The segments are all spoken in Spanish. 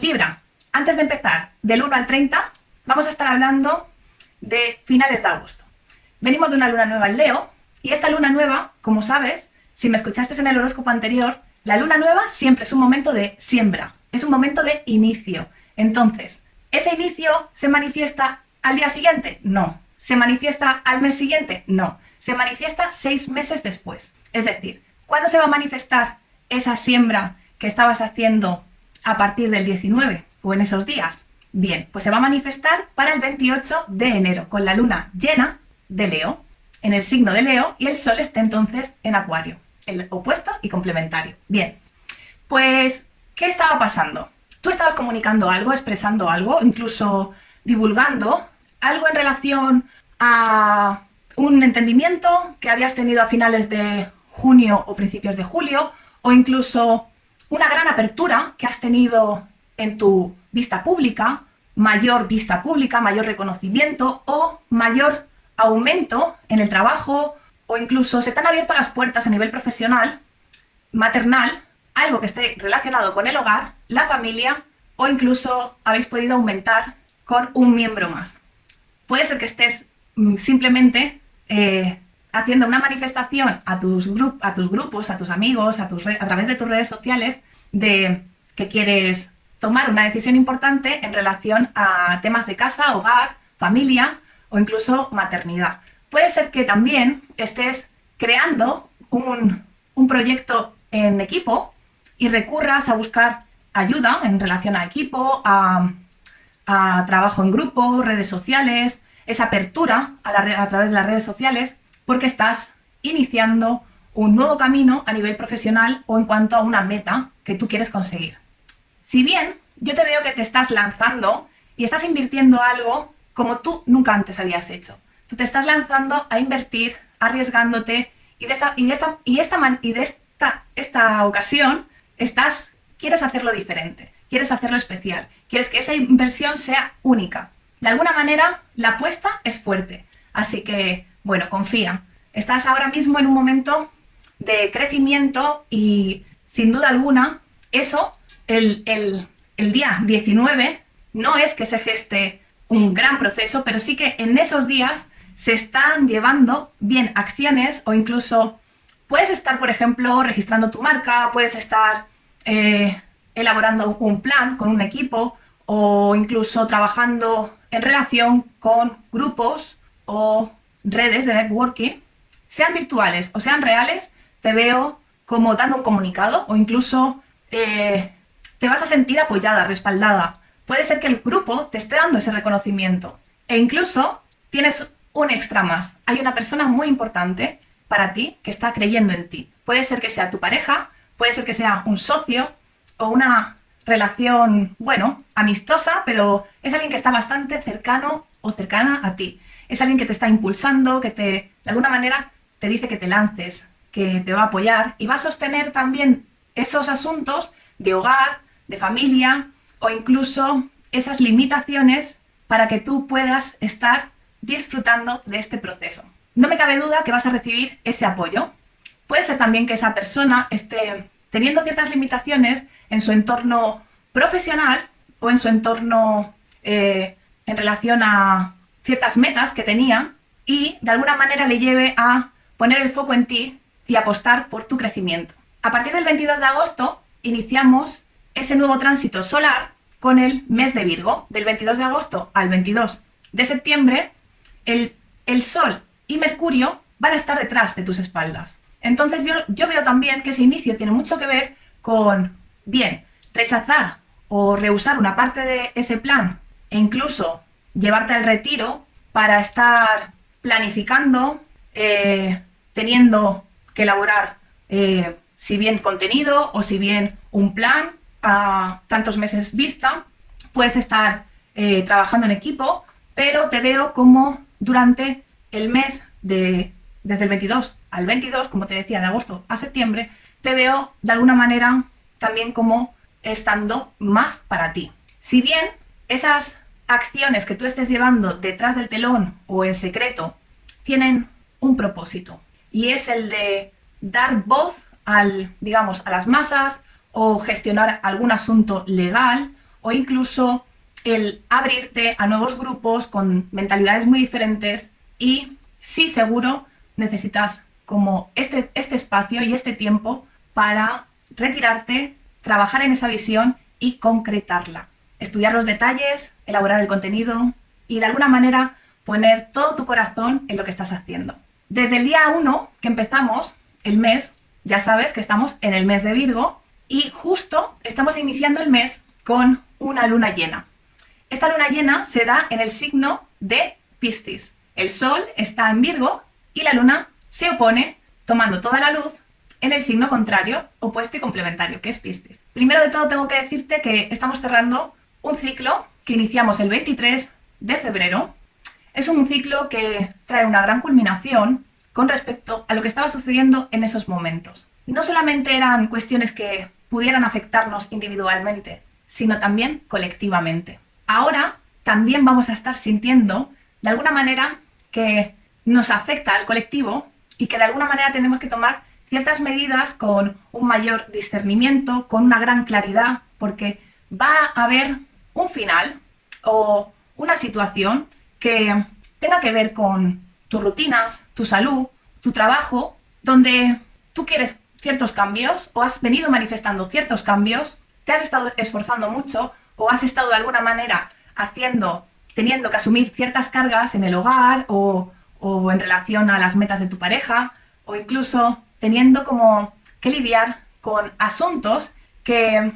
Libra, antes de empezar, del 1 al 30, vamos a estar hablando de finales de agosto. Venimos de una luna nueva en Leo y esta luna nueva, como sabes, si me escuchaste en el horóscopo anterior, la luna nueva siempre es un momento de siembra, es un momento de inicio. Entonces, ¿ese inicio se manifiesta al día siguiente? No. ¿Se manifiesta al mes siguiente? No. Se manifiesta seis meses después. Es decir, ¿cuándo se va a manifestar esa siembra que estabas haciendo a partir del 19 o en esos días? Bien, pues se va a manifestar para el 28 de enero con la luna llena de Leo, en el signo de Leo, y el Sol está entonces en Acuario, el opuesto y complementario. Bien, pues, ¿qué estaba pasando? Tú estabas comunicando algo, expresando algo, incluso divulgando algo en relación a un entendimiento que habías tenido a finales de junio o principios de julio, o incluso una gran apertura que has tenido en tu vista pública, mayor vista pública, mayor reconocimiento o mayor aumento en el trabajo o incluso se te han abierto las puertas a nivel profesional, maternal, algo que esté relacionado con el hogar, la familia o incluso habéis podido aumentar con un miembro más. Puede ser que estés mm, simplemente eh, haciendo una manifestación a tus, grupos, a tus amigos, a, tus través de tus redes sociales de que quieres tomar una decisión importante en relación a temas de casa, hogar, familia o incluso maternidad. Puede ser que también estés creando un, proyecto en equipo y recurras a buscar ayuda en relación a equipo, a, trabajo en grupo, redes sociales, esa apertura a través de las redes sociales, porque estás iniciando un nuevo camino a nivel profesional o en cuanto a una meta que tú quieres conseguir. Si bien yo te veo que te estás lanzando y estás invirtiendo algo como tú nunca antes habías hecho. Tú te estás lanzando a invertir, arriesgándote y de esta, y de esta, y esta, y de esta, esta ocasión estás, quieres hacerlo diferente, quieres hacerlo especial, quieres que esa inversión sea única. De alguna manera, la apuesta es fuerte. Así que, bueno, confía. Estás ahora mismo en un momento de crecimiento y, sin duda alguna, eso, el, el, el día 19, no es que se geste un gran proceso, pero sí que en esos días se están llevando bien acciones o incluso puedes estar, por ejemplo, registrando tu marca, puedes estar eh, elaborando un plan con un equipo o incluso trabajando en relación con grupos o redes de networking, sean virtuales o sean reales, te veo como dando un comunicado o incluso eh, te vas a sentir apoyada, respaldada puede ser que el grupo te esté dando ese reconocimiento. E incluso tienes un extra más. Hay una persona muy importante para ti que está creyendo en ti. Puede ser que sea tu pareja, puede ser que sea un socio o una relación, bueno, amistosa, pero es alguien que está bastante cercano o cercana a ti. Es alguien que te está impulsando, que te, de alguna manera, te dice que te lances, que te va a apoyar y va a sostener también esos asuntos de hogar, de familia, o incluso esas limitaciones para que tú puedas estar disfrutando de este proceso. No me cabe duda que vas a recibir ese apoyo. Puede ser también que esa persona esté teniendo ciertas limitaciones en su entorno profesional o en su entorno eh, en relación a ciertas metas que tenía y de alguna manera le lleve a poner el foco en ti y apostar por tu crecimiento. A partir del 22 de agosto iniciamos ese nuevo tránsito solar con el mes de Virgo, del 22 de agosto al 22 de septiembre, el, el Sol y Mercurio van a estar detrás de tus espaldas. Entonces yo, yo veo también que ese inicio tiene mucho que ver con, bien, rechazar o rehusar una parte de ese plan e incluso llevarte al retiro para estar planificando, eh, teniendo que elaborar eh, si bien contenido o si bien un plan a tantos meses vista, puedes estar eh, trabajando en equipo, pero te veo como durante el mes de, desde el 22 al 22, como te decía, de agosto a septiembre, te veo de alguna manera también como estando más para ti. Si bien esas acciones que tú estés llevando detrás del telón o en secreto tienen un propósito y es el de dar voz al, digamos, a las masas, o gestionar algún asunto legal o incluso el abrirte a nuevos grupos con mentalidades muy diferentes y sí seguro necesitas como este, este espacio y este tiempo para retirarte, trabajar en esa visión y concretarla. Estudiar los detalles, elaborar el contenido y de alguna manera poner todo tu corazón en lo que estás haciendo. Desde el día 1 que empezamos el mes, ya sabes que estamos en el mes de Virgo y justo estamos iniciando el mes con una luna llena. Esta luna llena se da en el signo de Piscis. El Sol está en Virgo y la luna se opone, tomando toda la luz, en el signo contrario, opuesto y complementario, que es Piscis. Primero de todo tengo que decirte que estamos cerrando un ciclo que iniciamos el 23 de febrero. Es un ciclo que trae una gran culminación con respecto a lo que estaba sucediendo en esos momentos. No solamente eran cuestiones que pudieran afectarnos individualmente, sino también colectivamente. Ahora también vamos a estar sintiendo, de alguna manera, que nos afecta al colectivo y que de alguna manera tenemos que tomar ciertas medidas con un mayor discernimiento, con una gran claridad, porque va a haber un final o una situación que tenga que ver con tus rutinas, tu salud, tu trabajo, donde tú quieres ciertos cambios o has venido manifestando ciertos cambios, te has estado esforzando mucho o has estado de alguna manera haciendo, teniendo que asumir ciertas cargas en el hogar o, o en relación a las metas de tu pareja o incluso teniendo como que lidiar con asuntos que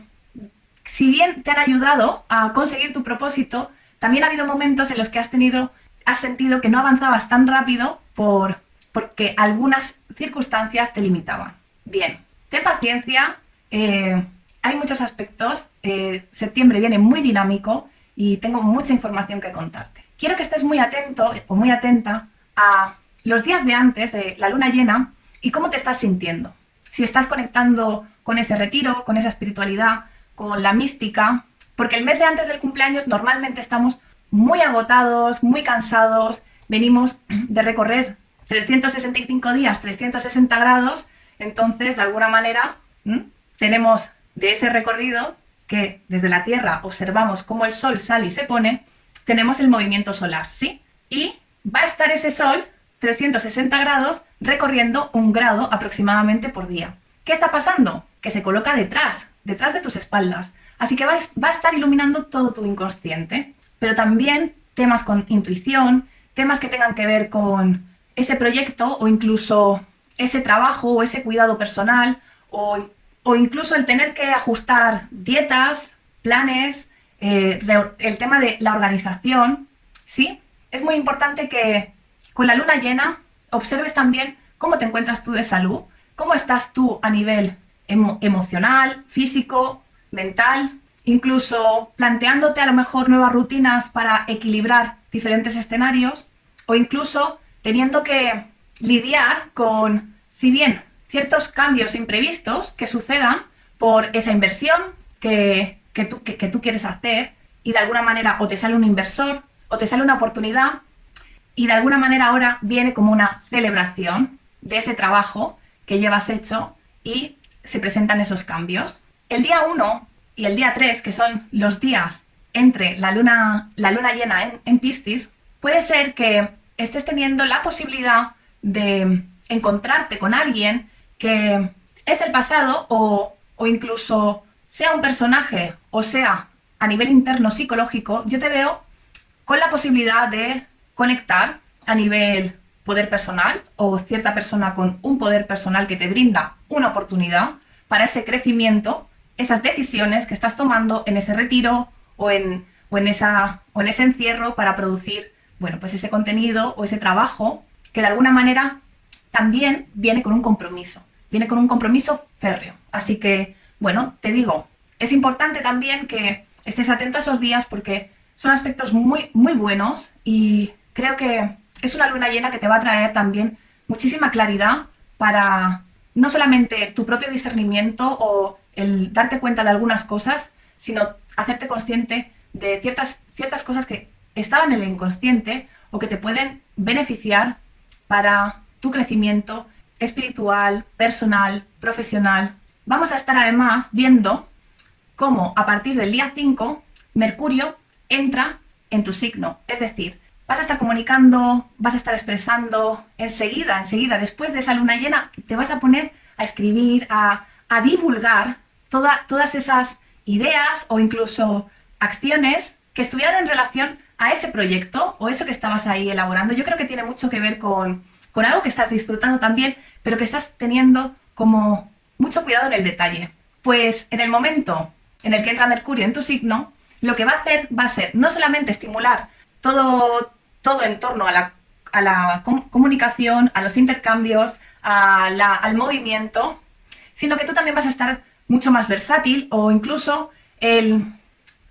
si bien te han ayudado a conseguir tu propósito, también ha habido momentos en los que has tenido, has sentido que no avanzabas tan rápido por, porque algunas circunstancias te limitaban. Bien, ten paciencia, eh, hay muchos aspectos, eh, septiembre viene muy dinámico y tengo mucha información que contarte. Quiero que estés muy atento o muy atenta a los días de antes de la luna llena y cómo te estás sintiendo. Si estás conectando con ese retiro, con esa espiritualidad, con la mística, porque el mes de antes del cumpleaños normalmente estamos muy agotados, muy cansados, venimos de recorrer 365 días, 360 grados, entonces de alguna manera tenemos de ese recorrido que desde la Tierra observamos cómo el Sol sale y se pone, tenemos el movimiento solar, ¿sí? Y va a estar ese Sol 360 grados recorriendo un grado aproximadamente por día. ¿Qué está pasando? Que se coloca detrás, detrás de tus espaldas. Así que va, va a estar iluminando todo tu inconsciente, pero también temas con intuición, temas que tengan que ver con ese proyecto o incluso ese trabajo o ese cuidado personal o, o incluso el tener que ajustar dietas, planes, eh, el tema de la organización, ¿sí? Es muy importante que con la luna llena observes también cómo te encuentras tú de salud, cómo estás tú a nivel emocional, físico, mental, incluso planteándote a lo mejor nuevas rutinas para equilibrar diferentes escenarios o incluso teniendo que lidiar con, si bien ciertos cambios imprevistos que sucedan por esa inversión que, tú, que tú quieres hacer y de alguna manera o te sale un inversor o te sale una oportunidad y de alguna manera ahora viene como una celebración de ese trabajo que llevas hecho y se presentan esos cambios. El día 1 y el día 3, que son los días entre la luna, la luna llena en, en Piscis, puede ser que estés teniendo la posibilidad de encontrarte con alguien que es del pasado o, o incluso sea un personaje o sea a nivel interno psicológico, yo te veo con la posibilidad de conectar a nivel poder personal o cierta persona con un poder personal que te brinda una oportunidad para ese crecimiento, esas decisiones que estás tomando en ese retiro o en, o en, esa, o en ese encierro para producir bueno, pues ese contenido o ese trabajo que de alguna manera también viene con un compromiso, viene con un compromiso férreo. Así que, bueno, te digo, es importante también que estés atento a esos días porque son aspectos muy, muy buenos y creo que es una luna llena que te va a traer también muchísima claridad para no solamente tu propio discernimiento o el darte cuenta de algunas cosas, sino hacerte consciente de ciertas, ciertas cosas que estaban en el inconsciente o que te pueden beneficiar para tu crecimiento espiritual, personal, profesional. Vamos a estar además viendo cómo a partir del día 5 Mercurio entra en tu signo. Es decir, vas a estar comunicando, vas a estar expresando enseguida, enseguida, después de esa luna llena, te vas a poner a escribir, a, divulgar todas esas ideas o incluso acciones que estuvieran en relación a ese proyecto o eso que estabas ahí elaborando. Yo creo que tiene mucho que ver con, con algo que estás disfrutando también, pero que estás teniendo como mucho cuidado en el detalle. Pues en el momento en el que entra Mercurio en tu signo, lo que va a hacer va a ser no solamente estimular todo, todo en torno a la, a la comunicación, a los intercambios, a la, al movimiento, sino que tú también vas a estar mucho más versátil o incluso el,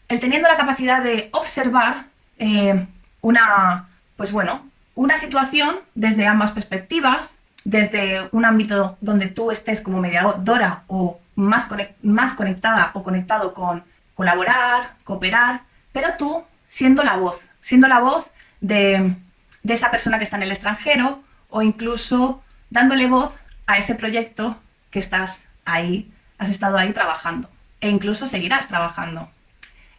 el teniendo la capacidad de observar eh, una, pues bueno, una situación desde ambas perspectivas, desde un ámbito donde tú estés como mediadora o más, más conectada o conectado con colaborar, cooperar, pero tú siendo la voz, siendo la voz de, esa persona que está en el extranjero o incluso dándole voz a ese proyecto que estás ahí, has estado ahí trabajando e incluso seguirás trabajando.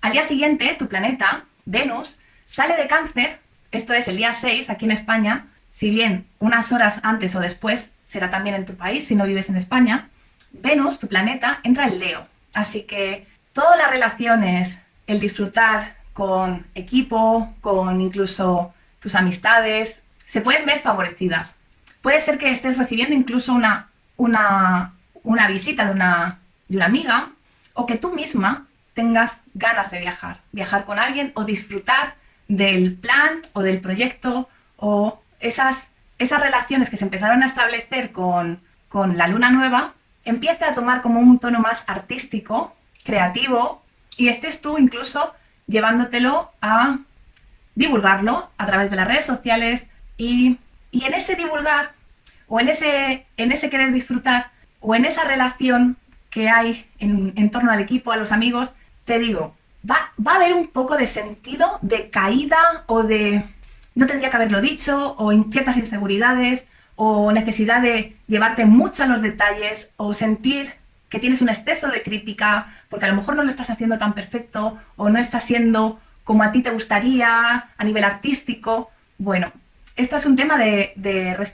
Al día siguiente, tu planeta, Venus, sale de cáncer, esto es el día 6 aquí en España, si bien unas horas antes o después será también en tu país si no vives en España, Venus, tu planeta, entra en Leo. Así que todas las relaciones, el disfrutar con equipo, con incluso tus amistades, se pueden ver favorecidas. Puede ser que estés recibiendo incluso una, una, una visita de una, de una amiga o que tú misma tengas ganas de viajar, viajar con alguien o disfrutar del plan o del proyecto o esas, esas relaciones que se empezaron a establecer con, con la luna nueva, empieza a tomar como un tono más artístico, creativo, y estés tú incluso llevándotelo a divulgarlo a través de las redes sociales y, en ese divulgar o en ese, en ese querer disfrutar o en esa relación que hay en, en torno al equipo, a los amigos, te digo, va, va a haber un poco de sentido de caída o de no tendría que haberlo dicho o ciertas inseguridades o necesidad de llevarte mucho a los detalles o sentir que tienes un exceso de crítica porque a lo mejor no lo estás haciendo tan perfecto o no estás siendo como a ti te gustaría a nivel artístico. Bueno, esto es un tema de,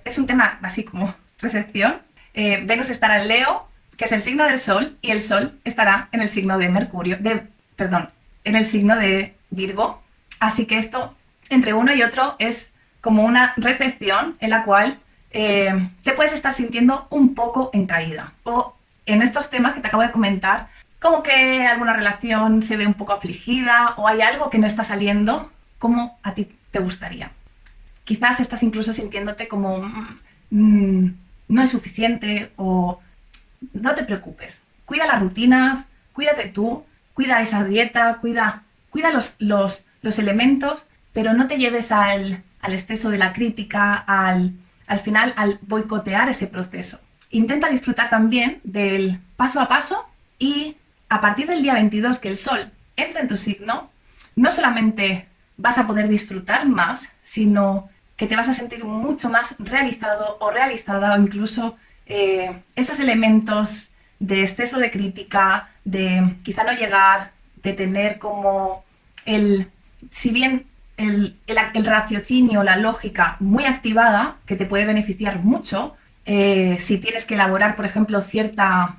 es un tema así como recepción. Eh, Venus estará en Leo, que es el signo del Sol, y el Sol estará en el signo de Mercurio, de, perdón, en el signo de Virgo. Así que esto, entre uno y otro, es como una recepción en la cual eh, te puedes estar sintiendo un poco en caída. O en estos temas que te acabo de comentar, como que alguna relación se ve un poco afligida o hay algo que no está saliendo como a ti te gustaría. Quizás estás incluso sintiéndote como mm, no es suficiente o no te preocupes. Cuida las rutinas, cuídate tú, cuida esa dieta, cuida, cuida los, los, los elementos, pero no te lleves al, al exceso de la crítica, al, al final al boicotear ese proceso. Intenta disfrutar también del paso a paso y a partir del día 22 que el sol entra en tu signo, no solamente vas a poder disfrutar más, sino que te vas a sentir mucho más realizado o realizada o incluso eh, esos elementos de exceso de crítica, de quizá no llegar, de tener como el, si bien el, raciocinio, la lógica muy activada, que te puede beneficiar mucho, eh, si tienes que elaborar, por ejemplo, cierta,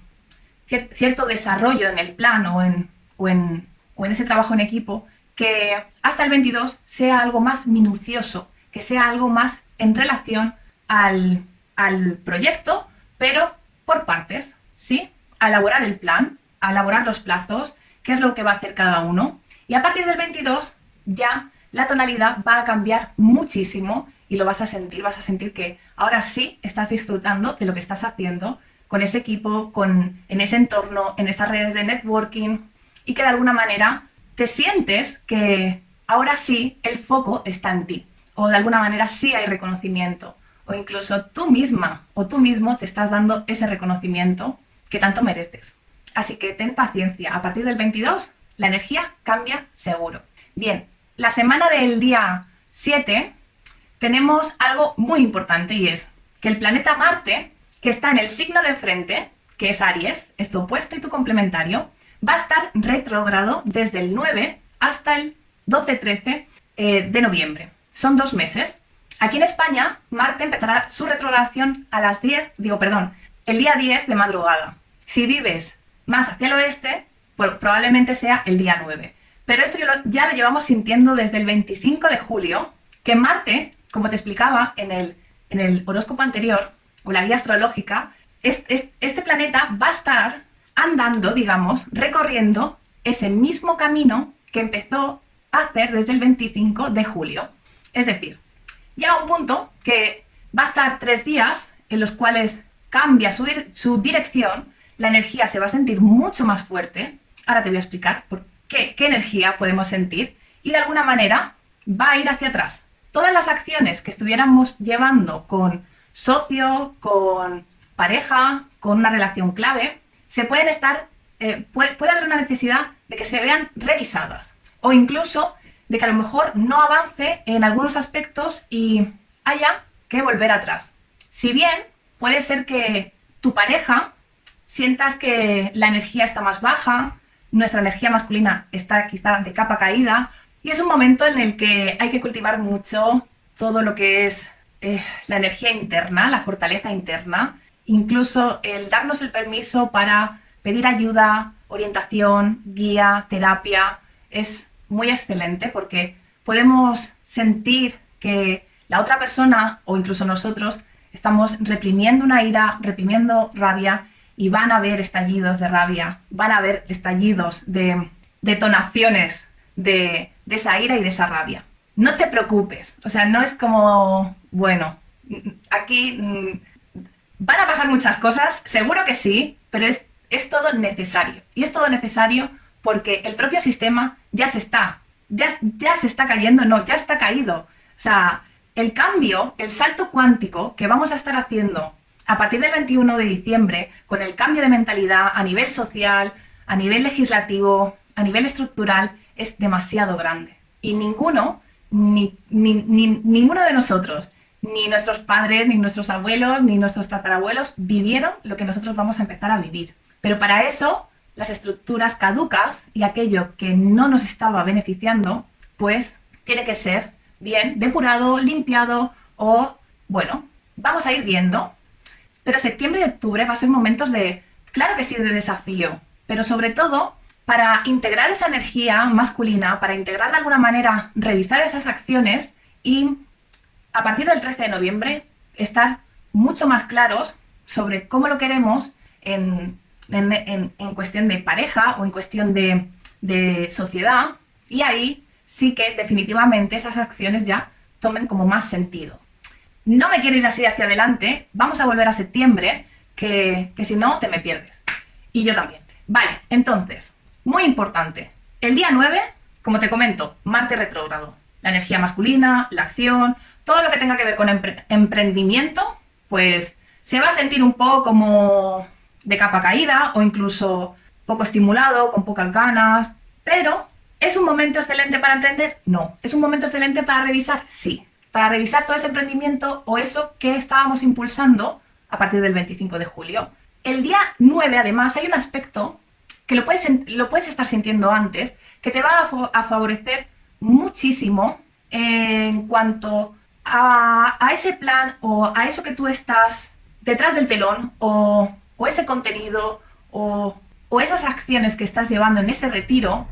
cierto desarrollo en el plan o en, o, en, ese trabajo en equipo, que hasta el 22 sea algo más minucioso, que sea algo más en relación al, al proyecto, pero por partes, ¿sí? A elaborar el plan, a elaborar los plazos, qué es lo que va a hacer cada uno. Y a partir del 22 ya la tonalidad va a cambiar muchísimo y lo vas a sentir, vas a sentir que ahora sí estás disfrutando de lo que estás haciendo con ese equipo, con, en ese entorno, en esas redes de networking y que de alguna manera te sientes que ahora sí el foco está en ti o de alguna manera sí hay reconocimiento o incluso tú misma o tú mismo te estás dando ese reconocimiento que tanto mereces. Así que ten paciencia, a partir del 22 la energía cambia seguro. Bien, la semana del día 7 tenemos algo muy importante y es que el planeta Marte, que está en el signo de enfrente, que es Aries, es tu opuesto y tu complementario, va a estar retrógrado desde el 9 hasta el 12-13 eh, de noviembre. Son dos meses. Aquí en España, Marte empezará su retrogradación a las 10, digo, perdón, el día 10 de madrugada. Si vives más hacia el oeste, probablemente sea el día 9. Pero esto ya lo llevamos sintiendo desde el 25 de julio, que Marte, como te explicaba en el, en el horóscopo anterior, o la guía astrológica, este planeta va a estar andando, digamos, recorriendo ese mismo camino que empezó a hacer desde el 25 de julio. Es decir, llega un punto que va a estar tres días en los cuales cambia su, dirección, la energía se va a sentir mucho más fuerte. Ahora te voy a explicar por qué, qué energía podemos sentir y de alguna manera va a ir hacia atrás. Todas las acciones que estuviéramos llevando con socio, con pareja, con una relación clave, se pueden estar, eh, puede, puede haber una necesidad de que se vean revisadas o incluso de que a lo mejor no avance en algunos aspectos y haya que volver atrás. Si bien puede ser que tu pareja sientas que la energía está más baja, nuestra energía masculina está quizá de capa caída, y es un momento en el que hay que cultivar mucho todo lo que es eh, la energía interna, la fortaleza interna, incluso el darnos el permiso para pedir ayuda, orientación, guía, terapia, es muy excelente porque podemos sentir que la otra persona o incluso nosotros estamos reprimiendo una ira, reprimiendo rabia y van a haber estallidos de rabia, van a haber estallidos de detonaciones de, de esa ira y de esa rabia. No te preocupes, o sea, no es como, bueno, aquí mm, van a pasar muchas cosas, seguro que sí, pero es, es todo necesario. Y es todo necesario porque el propio sistema ya se está, ya, ya se está cayendo, no, ya está caído. O sea, el cambio, el salto cuántico que vamos a estar haciendo a partir del 21 de diciembre, con el cambio de mentalidad a nivel social, a nivel legislativo, a nivel estructural, es demasiado grande. Y ninguno, ni, ni, ninguno de nosotros, ni nuestros padres, ni nuestros abuelos, ni nuestros tatarabuelos vivieron lo que nosotros vamos a empezar a vivir. Pero para eso las estructuras caducas y aquello que no nos estaba beneficiando, pues tiene que ser bien depurado, limpiado o, bueno, vamos a ir viendo. Pero septiembre y octubre va a ser momentos de, claro que sí, de desafío, pero sobre todo para integrar esa energía masculina, para integrar de alguna manera, revisar esas acciones y a partir del 13 de noviembre estar mucho más claros sobre cómo lo queremos en en, cuestión de pareja o en cuestión de, de sociedad, y ahí sí que definitivamente esas acciones ya tomen como más sentido. No me quiero ir así hacia adelante, vamos a volver a septiembre, que, que si no te me pierdes. Y yo también. Vale, entonces, muy importante, el día 9, como te comento, Marte retrógrado. La energía masculina, la acción, todo lo que tenga que ver con emprendimiento, pues se va a sentir un poco como de capa caída o incluso poco estimulado, con pocas ganas. Pero, ¿es un momento excelente para emprender? No. ¿Es un momento excelente para revisar? Sí. Para revisar todo ese emprendimiento o eso que estábamos impulsando a partir del 25 de julio. El día 9, además, hay un aspecto que lo puedes, lo puedes estar sintiendo antes, que te va a, favorecer muchísimo en cuanto a, a, ese plan o a eso que tú estás detrás del telón o o ese contenido o, esas acciones que estás llevando en ese retiro,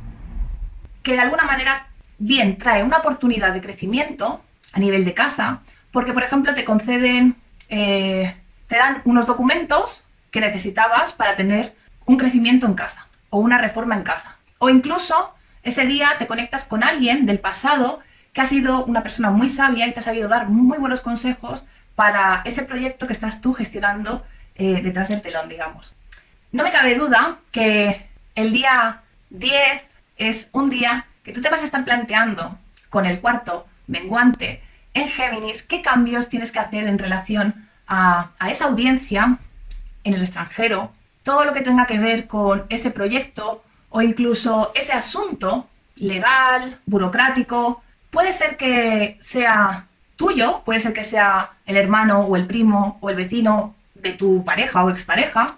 que de alguna manera, bien, trae una oportunidad de crecimiento a nivel de casa, porque, por ejemplo, te conceden, eh, te dan unos documentos que necesitabas para tener un crecimiento en casa o una reforma en casa. O incluso ese día te conectas con alguien del pasado que ha sido una persona muy sabia y te ha sabido dar muy buenos consejos para ese proyecto que estás tú gestionando eh, detrás del telón, digamos. No me cabe duda que el día 10 es un día que tú te vas a estar planteando con el cuarto menguante en Géminis qué cambios tienes que hacer en relación a, a esa audiencia en el extranjero, todo lo que tenga que ver con ese proyecto o incluso ese asunto legal, burocrático, puede ser que sea tuyo, puede ser que sea el hermano o el primo o el vecino de tu pareja o expareja,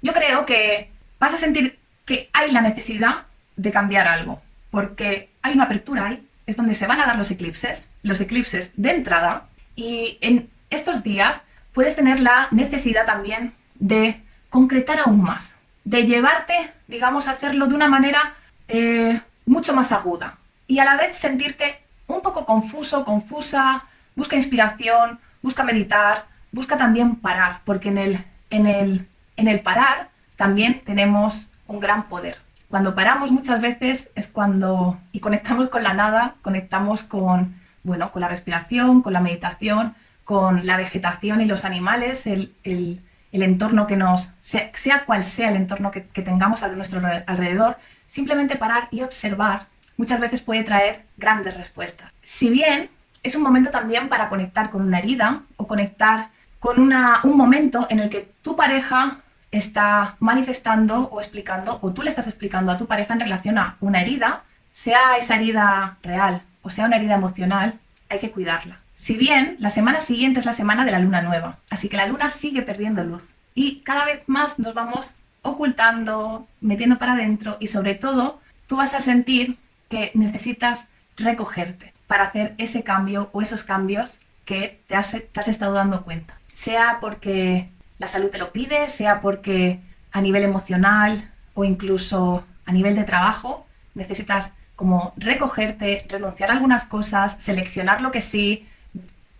yo creo que vas a sentir que hay la necesidad de cambiar algo. porque hay una apertura ahí, es donde se van a dar los eclipses, los eclipses de entrada, y en estos días puedes tener la necesidad también de concretar aún más, de llevarte, digamos, a hacerlo de una manera eh, mucho más aguda y a la vez sentirte un poco confuso, confusa, busca inspiración, busca meditar, busca también parar, porque en el, en el, en el parar también tenemos un gran poder. Cuando paramos muchas veces es cuando y conectamos con la nada, conectamos con, bueno, con la respiración, con la meditación, con la vegetación y los animales, el, entorno que nos, sea, cual sea el entorno que, que tengamos a nuestro alrededor, simplemente parar y observar muchas veces puede traer grandes respuestas. Si bien es un momento también para conectar con una herida o conectar con un momento en el que tu pareja está manifestando o explicando, o tú le estás explicando a tu pareja en relación a una herida, sea esa herida real o sea una herida emocional, hay que cuidarla. Si bien la semana siguiente es la semana de la luna nueva, así que la luna sigue perdiendo luz y cada vez más nos vamos ocultando, metiendo para adentro y sobre todo tú vas a sentir que necesitas recogerte para hacer ese cambio o esos cambios que te has, te has estado dando cuenta. Sea porque la salud te lo pide, sea porque a nivel emocional o incluso a nivel de trabajo necesitas como recogerte, renunciar a algunas cosas, seleccionar lo que sí,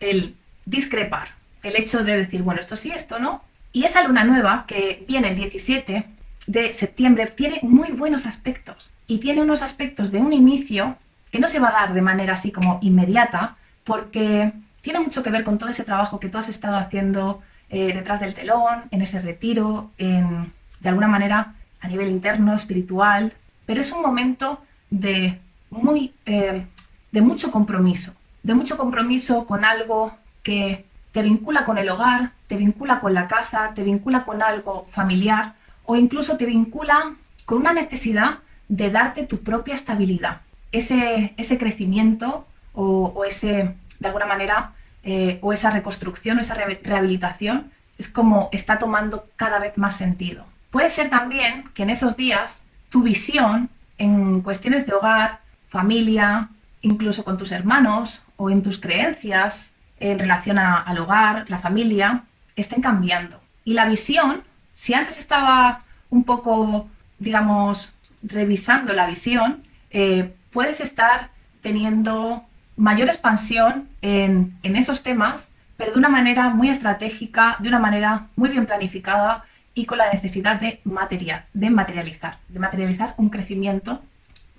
el discrepar, el hecho de decir, bueno, esto sí, esto no. Y esa luna nueva que viene el 17 de septiembre tiene muy buenos aspectos y tiene unos aspectos de un inicio que no se va a dar de manera así como inmediata porque tiene mucho que ver con todo ese trabajo que tú has estado haciendo eh, detrás del telón, en ese retiro, de alguna manera a nivel interno, espiritual, pero es un momento de, muy, eh, de mucho compromiso, de mucho compromiso con algo que te vincula con el hogar, te vincula con la casa, te vincula con algo familiar o incluso te vincula con una necesidad de darte tu propia estabilidad, ese, ese crecimiento o, ese, de alguna manera, eh, o esa reconstrucción o esa rehabilitación es como está tomando cada vez más sentido. Puede ser también que en esos días tu visión en cuestiones de hogar, familia, incluso con tus hermanos o en tus creencias en relación al hogar, la familia, estén cambiando. Y la visión, si antes estaba un poco, digamos, revisando la visión, eh, puedes estar teniendo mayor expansión en, esos temas, pero de una manera muy estratégica, de una manera muy bien planificada y con la necesidad de, material, de materializar, de materializar un crecimiento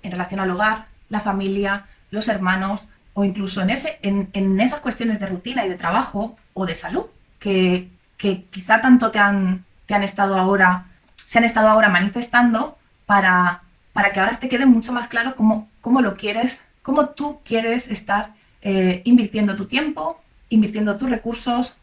en relación al hogar, la familia, los hermanos o incluso en, esas cuestiones de rutina y de trabajo o de salud que, quizá tanto te han, estado ahora, se han estado ahora manifestando para, que ahora te quede mucho más claro cómo, cómo lo quieres, cómo tú quieres estar eh, invirtiendo tu tiempo, invirtiendo tus recursos,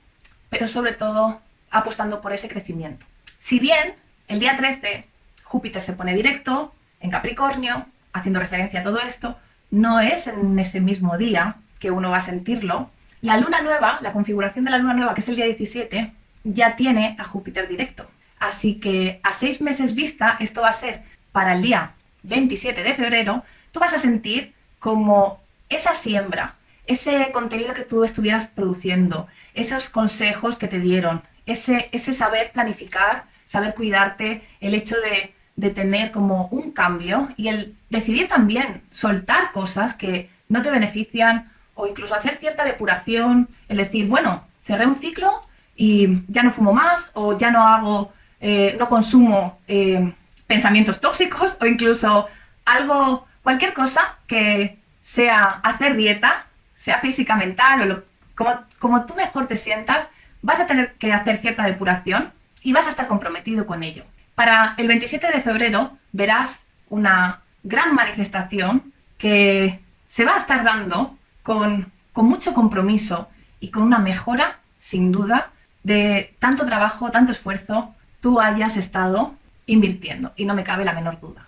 pero sobre todo apostando por ese crecimiento. Si bien el día 13 Júpiter se pone directo en Capricornio, haciendo referencia a todo esto, no es en ese mismo día que uno va a sentirlo. La luna nueva, la configuración de la luna nueva, que es el día 17, ya tiene a Júpiter directo. Así que a seis meses vista, esto va a ser para el día 27 de febrero, tú vas a sentir como esa siembra, ese contenido que tú estuvieras produciendo, esos consejos que te dieron, ese, ese saber planificar, saber cuidarte, el hecho de, de tener como un cambio y el decidir también soltar cosas que no te benefician o incluso hacer cierta depuración, el decir, bueno, cerré un ciclo y ya no fumo más o ya no hago, eh, no consumo eh, pensamientos tóxicos o incluso algo, cualquier cosa que sea hacer dieta, sea física, mental o lo, como, como tú mejor te sientas, vas a tener que hacer cierta depuración y vas a estar comprometido con ello. Para el 27 de febrero verás una gran manifestación que se va a estar dando con, con mucho compromiso y con una mejora, sin duda, de tanto trabajo, tanto esfuerzo tú hayas estado invirtiendo. Y no me cabe la menor duda.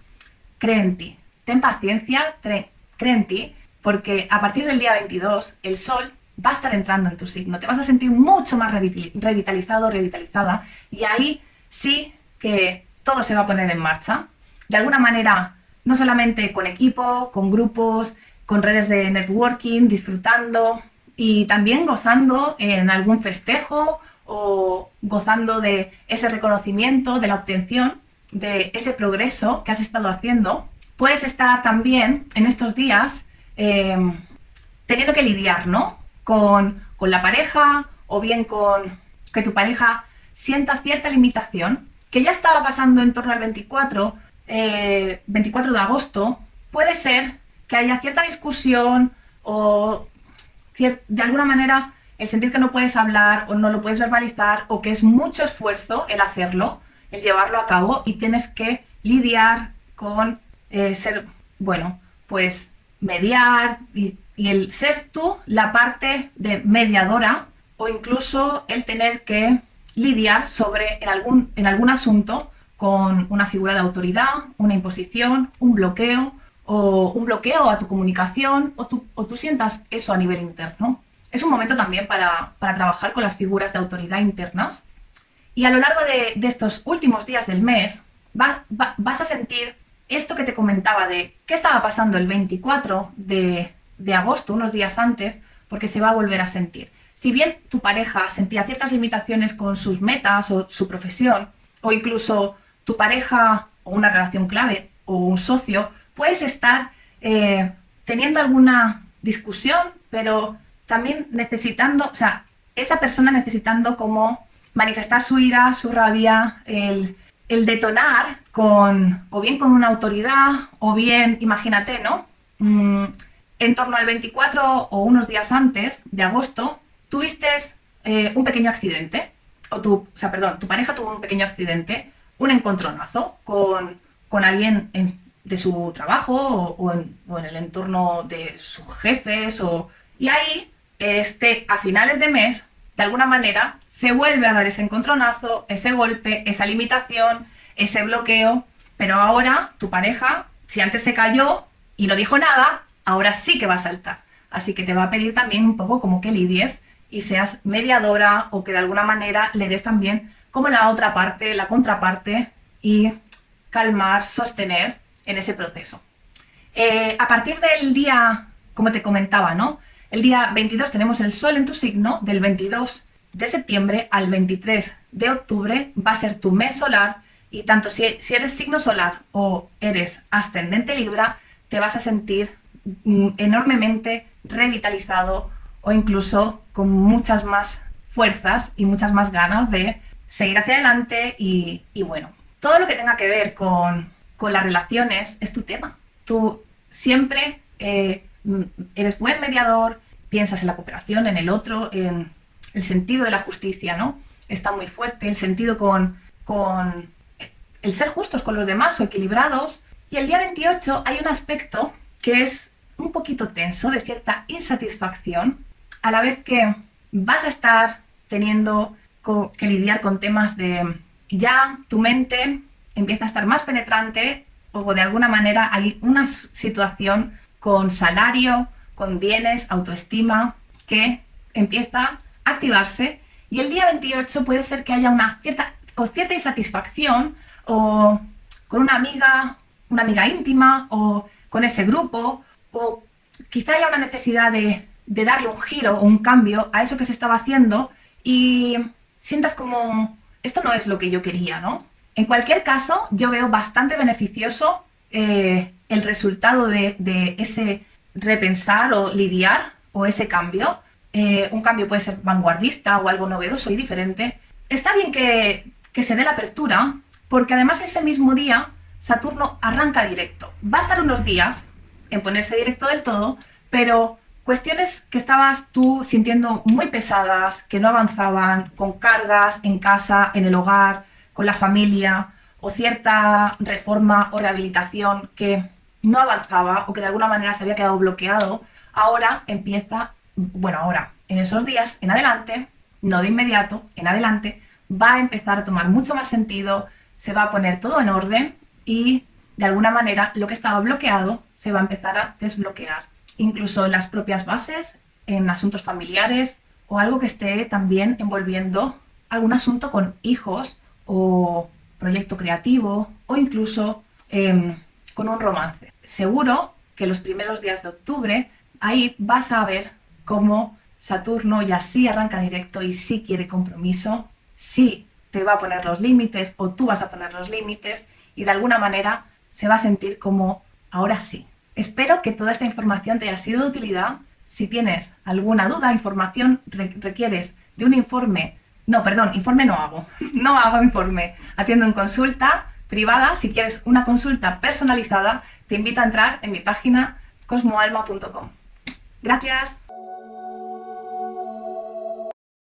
Cree en ti, ten paciencia, cree en ti, porque a partir del día 22 el sol va a estar entrando en tu signo, te vas a sentir mucho más revitalizado, revitalizada. Y ahí sí que todo se va a poner en marcha. De alguna manera no solamente con equipo, con grupos, con redes de networking, disfrutando y también gozando en algún festejo o gozando de ese reconocimiento, de la obtención, de ese progreso que has estado haciendo. Puedes estar también en estos días eh, teniendo que lidiar, ¿no? Con, con la pareja o bien con que tu pareja sienta cierta limitación que ya estaba pasando en torno al 24, 24 eh, de agosto, puede ser que haya cierta discusión o de alguna manera el sentir que no puedes hablar o no lo puedes verbalizar o que es mucho esfuerzo el hacerlo, el llevarlo a cabo y tienes que lidiar con eh, ser, bueno, pues mediar y, y el ser tú la parte de mediadora o incluso el tener que lidiar sobre en algún, en algún asunto con una figura de autoridad, una imposición, un bloqueo o un bloqueo a tu comunicación o tú, o tú sientas eso a nivel interno. Es un momento también para, trabajar con las figuras de autoridad internas y a lo largo de, estos últimos días del mes vas a sentir esto que te comentaba de qué estaba pasando el 24 de, de agosto, unos días antes, porque se va a volver a sentir si bien tu pareja sentía ciertas limitaciones con sus metas o su profesión, o incluso tu pareja o una relación clave o un socio, puedes estar eh, teniendo alguna discusión, pero también necesitando, o sea, esa persona necesitando como manifestar su ira, su rabia, el, detonar con, o bien con una autoridad, o bien, imagínate, ¿no? Mm, en torno al 24 o unos días antes de agosto, tuviste eh, un pequeño accidente, o tu, o sea, perdón, tu pareja tuvo un pequeño accidente, un encontronazo con, con alguien de su trabajo o, en, el entorno de sus jefes, o, y ahí, este, a finales de mes, de alguna manera, se vuelve a dar ese encontronazo, ese golpe, esa limitación, ese bloqueo, pero ahora tu pareja, si antes se cayó y no dijo nada, ahora sí que va a saltar. Así que te va a pedir también un poco como que lidies y seas mediadora o que de alguna manera le des también como la otra parte, la contraparte y calmar, sostener en ese proceso. Eh, a partir del día, como te comentaba, ¿no? El día 22 tenemos el sol en tu signo, del 22 de septiembre al 23 de octubre va a ser tu mes solar y tanto si, eres signo solar o eres ascendente Libra, te vas a sentir mm, enormemente revitalizado, o incluso con muchas más fuerzas y muchas más ganas de seguir hacia adelante y, bueno, todo lo que tenga que ver con, las relaciones es tu tema. Tú siempre eh, eres buen mediador, piensas en la cooperación, en el otro, en el sentido de la justicia, ¿no? Está muy fuerte, el sentido con, con el ser justos con los demás o equilibrados. Y el día 28 hay un aspecto que es un poquito tenso, de cierta insatisfacción, a la vez que vas a estar teniendo que lidiar con temas de ya tu mente empieza a estar más penetrante o de alguna manera hay una situación con salario, con bienes, autoestima, que empieza a activarse. Y el día 28 puede ser que haya una cierta o cierta insatisfacción o con una amiga, una amiga íntima o con ese grupo o quizá haya una necesidad de de darle un giro o un cambio a eso que se estaba haciendo y sientas como, esto no es lo que yo quería, ¿no? En cualquier caso, yo veo bastante beneficioso eh, el resultado de, ese repensar o lidiar o ese cambio. Eh, un cambio puede ser vanguardista o algo novedoso y diferente. Está bien que, que se dé la apertura, porque además ese mismo día Saturno arranca directo. Va a estar unos días en ponerse directo del todo, pero Cuestiones que estabas tú sintiendo muy pesadas, que no avanzaban, con cargas en casa, en el hogar, con la familia, o cierta reforma o rehabilitación que no avanzaba o que de alguna manera se había quedado bloqueado, ahora empieza, bueno, ahora, en esos días, en adelante, no de inmediato, en adelante, va a empezar a tomar mucho más sentido, se va a poner todo en orden y de alguna manera lo que estaba bloqueado se va a empezar a desbloquear incluso en las propias bases, en asuntos familiares o algo que esté también envolviendo algún asunto con hijos o proyecto creativo o incluso em, con un romance. Seguro que los primeros días de octubre ahí vas a ver cómo Saturno ya sí arranca directo y sí quiere compromiso, sí te va a poner los límites o tú vas a poner los límites y de alguna manera se va a sentir como ahora sí. Espero que toda esta información te haya sido de utilidad. Si tienes alguna duda, información, requieres de un informe, no, perdón, informe no hago, no hago informe, atiendo en consulta privada. Si quieres una consulta personalizada, te invito a entrar en mi página cosmoalma.com. Gracias.